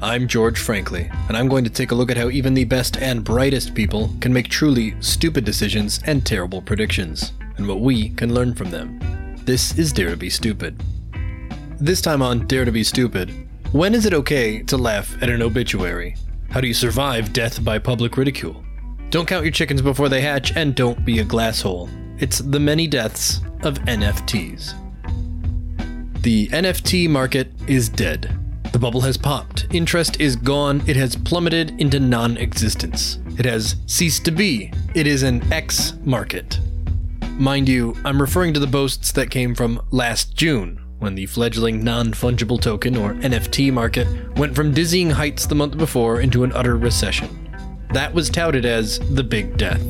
I'm George Frankly, and I'm going to take a look at how even the best and brightest people can make truly stupid decisions and terrible predictions, and what we can learn from them. This is Dare to Be Stupid. This time on Dare to Be Stupid, when is it okay to laugh at an obituary? How do you survive death by public ridicule? Don't count your chickens before they hatch, and don't be a glasshole. It's the many deaths of NFTs. The NFT market is dead. The bubble has popped. Interest is gone. It has plummeted into non existence. It has ceased to be. It is an X market. Mind you, I'm referring to the boasts that came from last June, when the fledgling non fungible token, or NFT market, went from dizzying heights the month before into an utter recession. That was touted as the Big Death.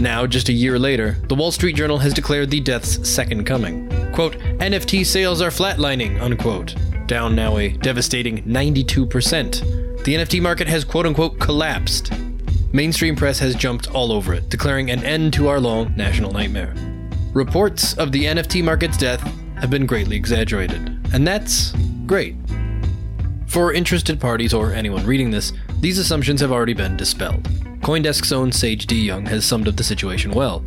Now, just a year later, the Wall Street Journal has declared the death's second coming. Quote, NFT sales are flatlining, unquote down now a devastating 92%. The NFT market has quote unquote collapsed. Mainstream press has jumped all over it, declaring an end to our long national nightmare. Reports of the NFT market's death have been greatly exaggerated, and that's great. For interested parties or anyone reading this, these assumptions have already been dispelled. Coindesk's own Sage D. Young has summed up the situation well.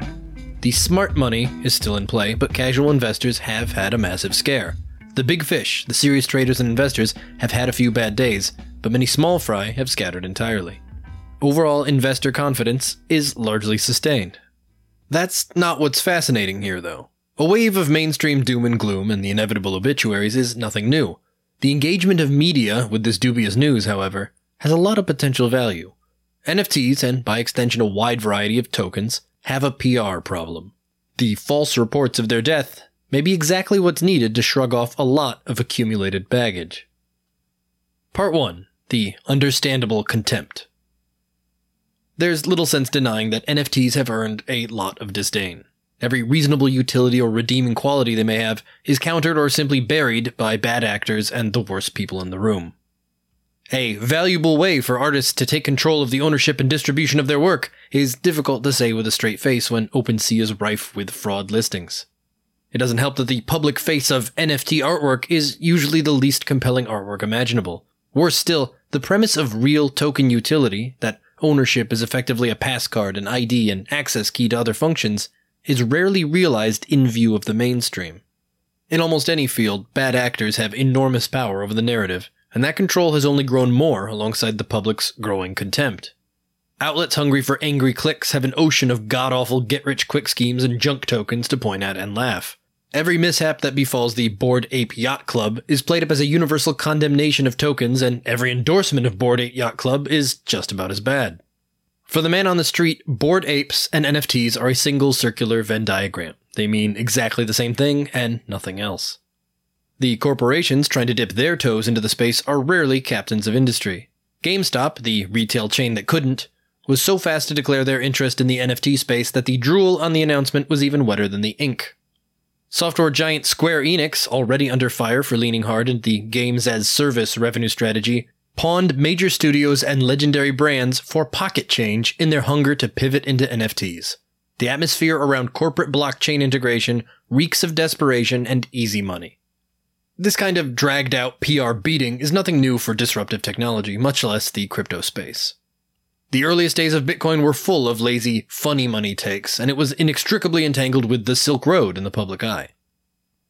The smart money is still in play, but casual investors have had a massive scare. The big fish, the serious traders and investors, have had a few bad days, but many small fry have scattered entirely. Overall investor confidence is largely sustained. That's not what's fascinating here, though. A wave of mainstream doom and gloom and the inevitable obituaries is nothing new. The engagement of media with this dubious news, however, has a lot of potential value. NFTs, and by extension a wide variety of tokens, have a PR problem. The false reports of their death may be exactly what's needed to shrug off a lot of accumulated baggage. Part 1 The Understandable Contempt. There's little sense denying that NFTs have earned a lot of disdain. Every reasonable utility or redeeming quality they may have is countered or simply buried by bad actors and the worst people in the room. A valuable way for artists to take control of the ownership and distribution of their work is difficult to say with a straight face when OpenSea is rife with fraud listings. It doesn't help that the public face of NFT artwork is usually the least compelling artwork imaginable. Worse still, the premise of real token utility, that ownership is effectively a passcard, an ID, and access key to other functions, is rarely realized in view of the mainstream. In almost any field, bad actors have enormous power over the narrative, and that control has only grown more alongside the public's growing contempt. Outlets hungry for angry clicks have an ocean of god awful get rich quick schemes and junk tokens to point at and laugh. Every mishap that befalls the Bored Ape Yacht Club is played up as a universal condemnation of tokens, and every endorsement of Bored Ape Yacht Club is just about as bad. For the man on the street, bored apes and NFTs are a single circular Venn diagram. They mean exactly the same thing and nothing else. The corporations trying to dip their toes into the space are rarely captains of industry. GameStop, the retail chain that couldn't, was so fast to declare their interest in the NFT space that the drool on the announcement was even wetter than the ink. Software giant Square Enix, already under fire for leaning hard into the games as service revenue strategy, pawned major studios and legendary brands for pocket change in their hunger to pivot into NFTs. The atmosphere around corporate blockchain integration reeks of desperation and easy money. This kind of dragged out PR beating is nothing new for disruptive technology, much less the crypto space. The earliest days of Bitcoin were full of lazy, funny money takes, and it was inextricably entangled with the Silk Road in the public eye.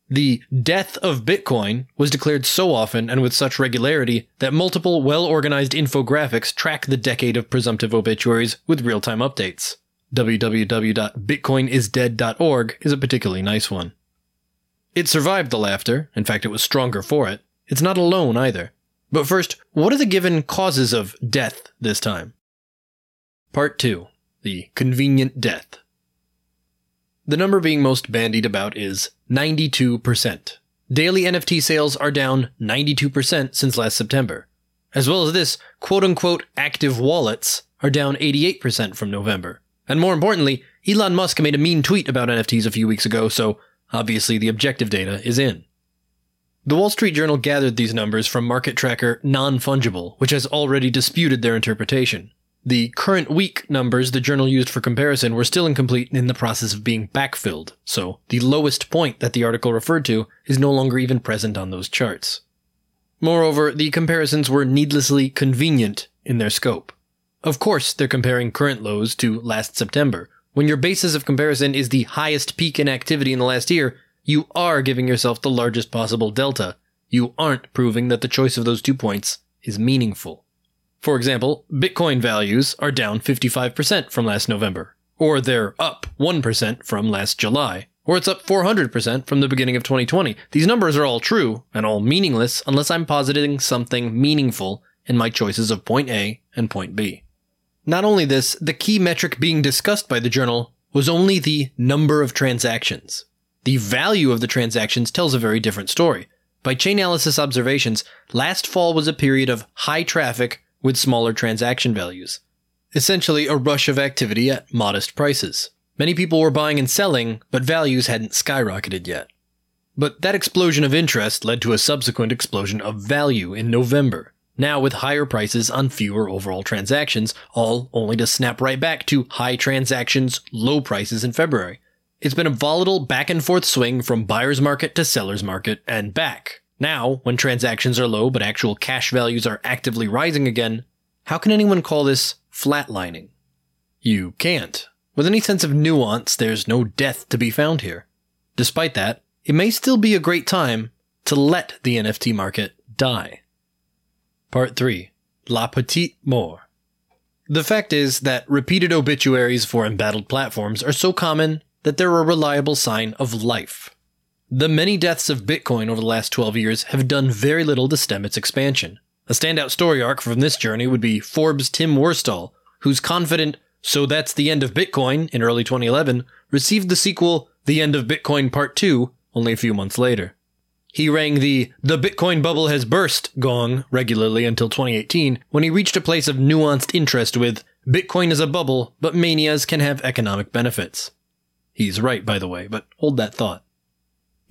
The death of Bitcoin was declared so often and with such regularity that multiple well organized infographics track the decade of presumptive obituaries with real time updates. www.bitcoinisdead.org is a particularly nice one. It survived the laughter, in fact, it was stronger for it. It's not alone either. But first, what are the given causes of death this time? Part 2 The Convenient Death. The number being most bandied about is 92%. Daily NFT sales are down 92% since last September. As well as this, quote unquote active wallets are down 88% from November. And more importantly, Elon Musk made a mean tweet about NFTs a few weeks ago, so obviously the objective data is in. The Wall Street Journal gathered these numbers from market tracker Non Fungible, which has already disputed their interpretation. The current week numbers the journal used for comparison were still incomplete in the process of being backfilled, so the lowest point that the article referred to is no longer even present on those charts. Moreover, the comparisons were needlessly convenient in their scope. Of course, they're comparing current lows to last September. When your basis of comparison is the highest peak in activity in the last year, you are giving yourself the largest possible delta. You aren't proving that the choice of those two points is meaningful. For example, Bitcoin values are down 55% from last November, or they're up 1% from last July, or it's up 400% from the beginning of 2020. These numbers are all true and all meaningless unless I'm positing something meaningful in my choices of point A and point B. Not only this, the key metric being discussed by the journal was only the number of transactions. The value of the transactions tells a very different story. By Chainalysis observations, last fall was a period of high traffic with smaller transaction values. Essentially, a rush of activity at modest prices. Many people were buying and selling, but values hadn't skyrocketed yet. But that explosion of interest led to a subsequent explosion of value in November, now with higher prices on fewer overall transactions, all only to snap right back to high transactions, low prices in February. It's been a volatile back and forth swing from buyer's market to seller's market and back. Now, when transactions are low but actual cash values are actively rising again, how can anyone call this flatlining? You can't. With any sense of nuance, there's no death to be found here. Despite that, it may still be a great time to let the NFT market die. Part 3 La Petite Mort. The fact is that repeated obituaries for embattled platforms are so common that they're a reliable sign of life. The many deaths of Bitcoin over the last 12 years have done very little to stem its expansion. A standout story arc from this journey would be Forbes' Tim Worstall, whose confident, so that's the end of Bitcoin in early 2011 received the sequel, The End of Bitcoin Part 2, only a few months later. He rang the The Bitcoin Bubble Has Burst gong regularly until 2018 when he reached a place of nuanced interest with Bitcoin is a bubble, but manias can have economic benefits. He's right, by the way, but hold that thought.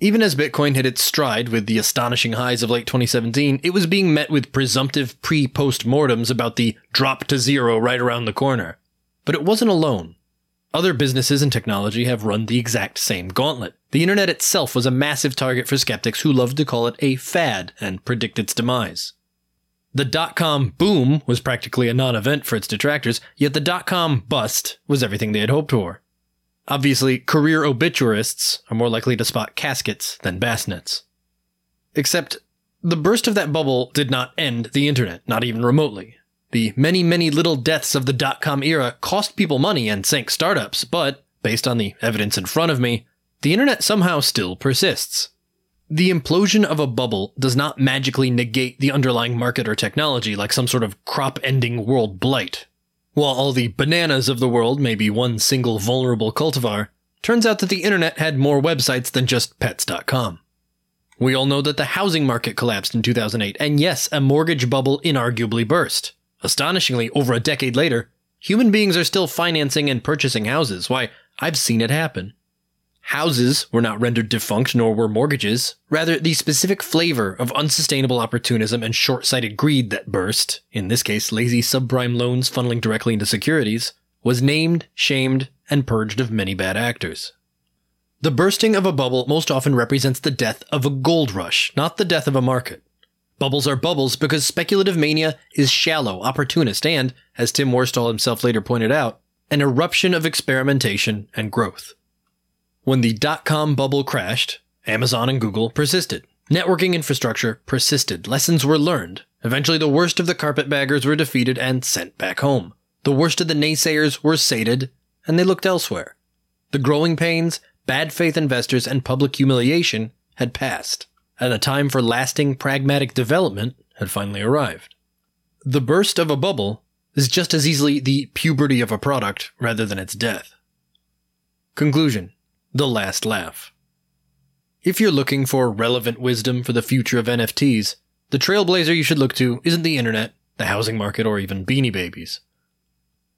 Even as Bitcoin hit its stride with the astonishing highs of late 2017, it was being met with presumptive pre post mortems about the drop to zero right around the corner. But it wasn't alone. Other businesses and technology have run the exact same gauntlet. The internet itself was a massive target for skeptics who loved to call it a fad and predict its demise. The dot com boom was practically a non event for its detractors, yet the dot com bust was everything they had hoped for. Obviously, career obituarists are more likely to spot caskets than bassinets. Except, the burst of that bubble did not end the internet, not even remotely. The many, many little deaths of the dot com era cost people money and sank startups, but, based on the evidence in front of me, the internet somehow still persists. The implosion of a bubble does not magically negate the underlying market or technology like some sort of crop ending world blight. While all the bananas of the world may be one single vulnerable cultivar, turns out that the internet had more websites than just pets.com. We all know that the housing market collapsed in 2008, and yes, a mortgage bubble inarguably burst. Astonishingly, over a decade later, human beings are still financing and purchasing houses. Why, I've seen it happen. Houses were not rendered defunct, nor were mortgages. Rather, the specific flavor of unsustainable opportunism and short sighted greed that burst, in this case, lazy subprime loans funneling directly into securities, was named, shamed, and purged of many bad actors. The bursting of a bubble most often represents the death of a gold rush, not the death of a market. Bubbles are bubbles because speculative mania is shallow, opportunist, and, as Tim Worstall himself later pointed out, an eruption of experimentation and growth. When the dot com bubble crashed, Amazon and Google persisted. Networking infrastructure persisted. Lessons were learned. Eventually, the worst of the carpetbaggers were defeated and sent back home. The worst of the naysayers were sated, and they looked elsewhere. The growing pains, bad faith investors, and public humiliation had passed and the time for lasting pragmatic development had finally arrived. The burst of a bubble is just as easily the puberty of a product rather than its death. Conclusion The Last Laugh. If you're looking for relevant wisdom for the future of NFTs, the trailblazer you should look to isn't the internet, the housing market, or even beanie babies.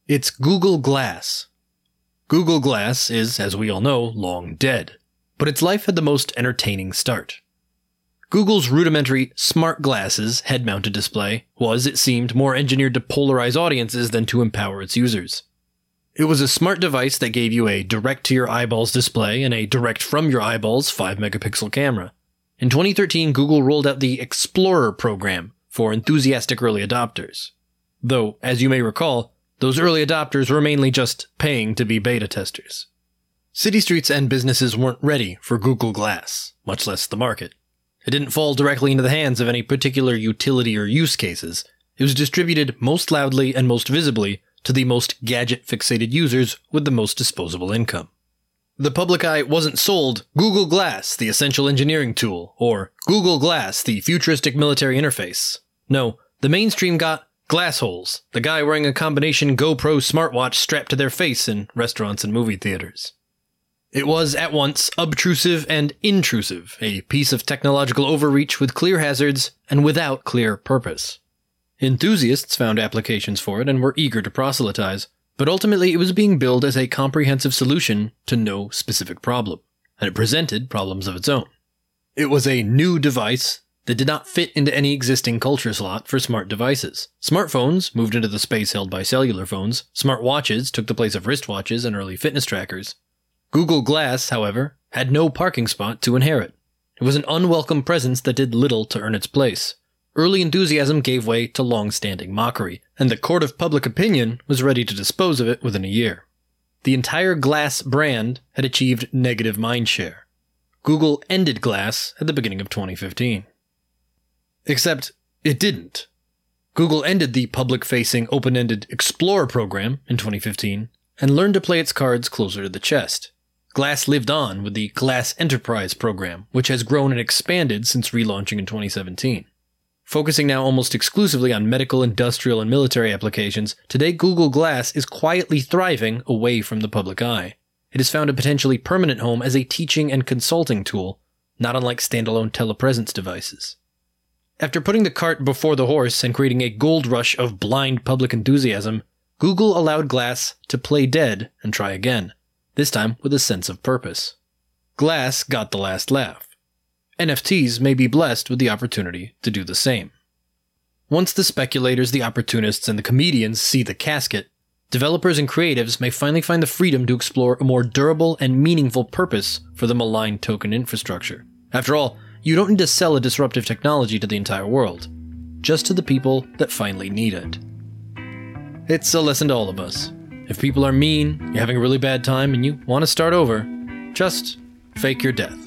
It's Google Glass. Google Glass is, as we all know, long dead, but its life had the most entertaining start. Google's rudimentary smart glasses head mounted display was, it seemed, more engineered to polarize audiences than to empower its users. It was a smart device that gave you a direct to your eyeballs display and a direct from your eyeballs 5 megapixel camera. In 2013, Google rolled out the Explorer program for enthusiastic early adopters. Though, as you may recall, those early adopters were mainly just paying to be beta testers. City streets and businesses weren't ready for Google Glass, much less the market. It didn't fall directly into the hands of any particular utility or use cases. It was distributed most loudly and most visibly to the most gadget fixated users with the most disposable income. The public eye wasn't sold Google Glass, the essential engineering tool, or Google Glass, the futuristic military interface. No, the mainstream got Glassholes, the guy wearing a combination GoPro smartwatch strapped to their face in restaurants and movie theaters. It was at once obtrusive and intrusive, a piece of technological overreach with clear hazards and without clear purpose. Enthusiasts found applications for it and were eager to proselytize, but ultimately it was being billed as a comprehensive solution to no specific problem, and it presented problems of its own. It was a new device that did not fit into any existing culture slot for smart devices. Smartphones moved into the space held by cellular phones, smart watches took the place of wristwatches and early fitness trackers, Google Glass, however, had no parking spot to inherit. It was an unwelcome presence that did little to earn its place. Early enthusiasm gave way to long standing mockery, and the court of public opinion was ready to dispose of it within a year. The entire Glass brand had achieved negative mindshare. Google ended Glass at the beginning of 2015. Except it didn't. Google ended the public facing open ended Explorer program in 2015 and learned to play its cards closer to the chest. Glass lived on with the Glass Enterprise program, which has grown and expanded since relaunching in 2017. Focusing now almost exclusively on medical, industrial, and military applications, today Google Glass is quietly thriving away from the public eye. It has found a potentially permanent home as a teaching and consulting tool, not unlike standalone telepresence devices. After putting the cart before the horse and creating a gold rush of blind public enthusiasm, Google allowed Glass to play dead and try again this time with a sense of purpose. Glass got the last laugh. NFTs may be blessed with the opportunity to do the same. Once the speculators, the opportunists, and the comedians see the casket, developers and creatives may finally find the freedom to explore a more durable and meaningful purpose for the maligned token infrastructure. After all, you don't need to sell a disruptive technology to the entire world, just to the people that finally need it. It's a lesson to all of us. If people are mean, you're having a really bad time, and you want to start over, just fake your death.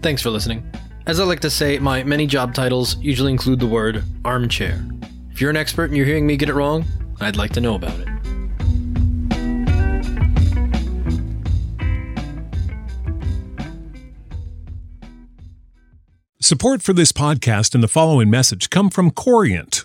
Thanks for listening. As I like to say, my many job titles usually include the word armchair. If you're an expert and you're hearing me get it wrong, I'd like to know about it. Support for this podcast and the following message come from Corient